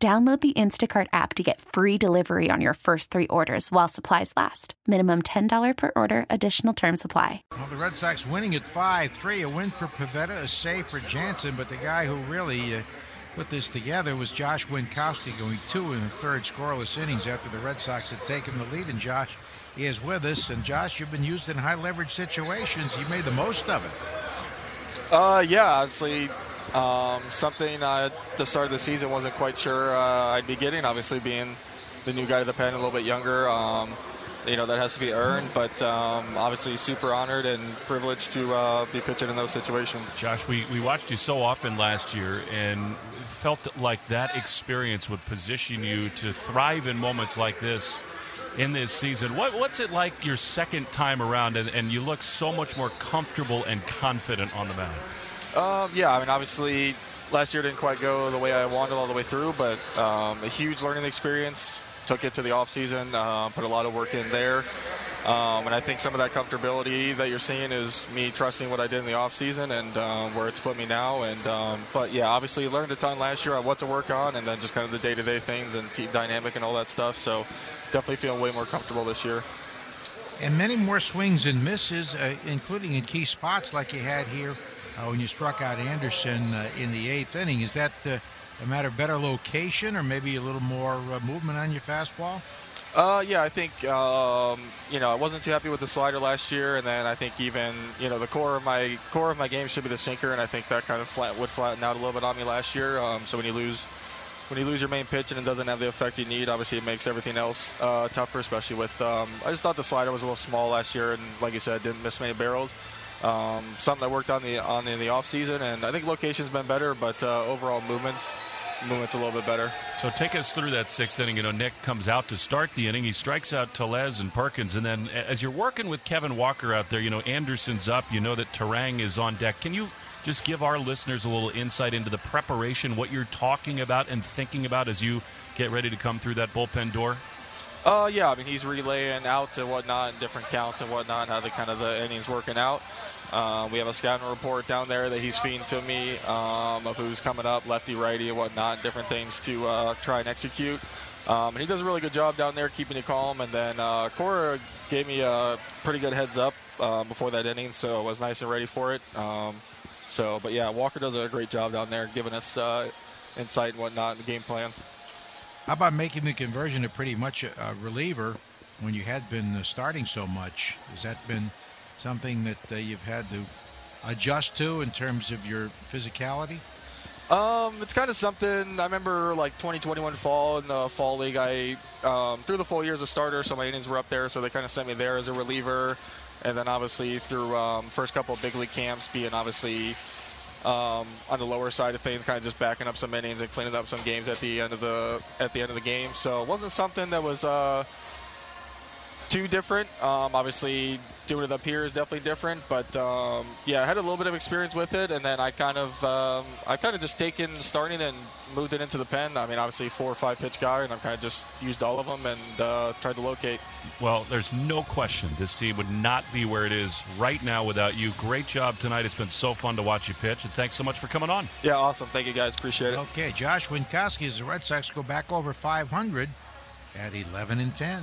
Download the Instacart app to get free delivery on your first three orders while supplies last. Minimum $10 per order, additional term supply. Well, the Red Sox winning at 5 3. A win for Pivetta, a save for Jansen, but the guy who really uh, put this together was Josh Winckowski, going two in the third scoreless innings after the Red Sox had taken the lead. And Josh is with us. And Josh, you've been used in high leverage situations. You made the most of it. Uh, yeah, honestly, um, something uh, at the start of the season wasn't quite sure uh, I'd be getting. Obviously, being the new guy to the pen, a little bit younger, um, you know that has to be earned. But um, obviously, super honored and privileged to uh, be pitching in those situations. Josh, we, we watched you so often last year and felt like that experience would position you to thrive in moments like this in this season. What, what's it like your second time around, and, and you look so much more comfortable and confident on the mound? Um, yeah, I mean, obviously, last year didn't quite go the way I wanted all the way through, but um, a huge learning experience. Took it to the off season, uh, put a lot of work in there. Um, and I think some of that comfortability that you're seeing is me trusting what I did in the off season and um, where it's put me now. And um, but yeah, obviously learned a ton last year on what to work on, and then just kind of the day-to-day things and team dynamic and all that stuff. So definitely feeling way more comfortable this year. And many more swings and misses, uh, including in key spots like you had here uh, when you struck out Anderson uh, in the eighth inning. Is that uh, a matter of better location or maybe a little more uh, movement on your fastball? Uh, yeah, I think um, you know I wasn't too happy with the slider last year, and then I think even you know the core of my core of my game should be the sinker, and I think that kind of flat would flatten out a little bit on me last year. Um, so when you lose when you lose your main pitch and it doesn't have the effect you need, obviously it makes everything else uh, tougher, especially with. Um, I just thought the slider was a little small last year, and like you said, didn't miss many barrels. Um, something I worked on the on in the off season, and I think location's been better, but uh, overall movements movements a little bit better. So take us through that sixth inning. You know, Nick comes out to start the inning. He strikes out Tellez and Perkins, and then as you're working with Kevin Walker out there, you know Anderson's up. You know that Turang is on deck. Can you just give our listeners a little insight into the preparation, what you're talking about and thinking about as you get ready to come through that bullpen door? Uh, yeah, I mean he's relaying outs and whatnot, and different counts and whatnot, how the kind of the innings working out. Uh, we have a scouting report down there that he's feeding to me um, of who's coming up, lefty, righty, and whatnot, different things to uh, try and execute. Um, and he does a really good job down there keeping it calm. And then uh, Cora gave me a pretty good heads up uh, before that inning, so I was nice and ready for it. Um, so, but yeah, Walker does a great job down there, giving us uh, insight and whatnot in the game plan. How about making the conversion to pretty much a, reliever when you had been uh, starting so much? Has that been something that uh, you've had to adjust to in terms of your physicality? Um, it's kind of something I remember like 2021 fall in the fall league. I um, through the full year as a starter, so my innings were up there, so they kind of sent me there as a reliever, and then obviously through um, first couple of big league camps, being obviously um, on the lower side of things, kind of just backing up some innings and cleaning up some games at the end of the at the end of the game. So it wasn't something that was uh, too different. Um, obviously, doing it up here is definitely different, but um, yeah, I had a little bit of experience with it, and then I kind of um, I kind of just taken starting and moved it into the pen. I mean, obviously four or five pitch guy, and I've kind of just used all of them and uh, tried to locate. Well, there's no question this team would not be where it is right now without you. Great job tonight. It's been so fun to watch you pitch, and thanks so much for coming on. Yeah, awesome. Thank you guys. Appreciate it. Okay, Josh Winckowski as the Red Sox go back over 500 at 11 and 10.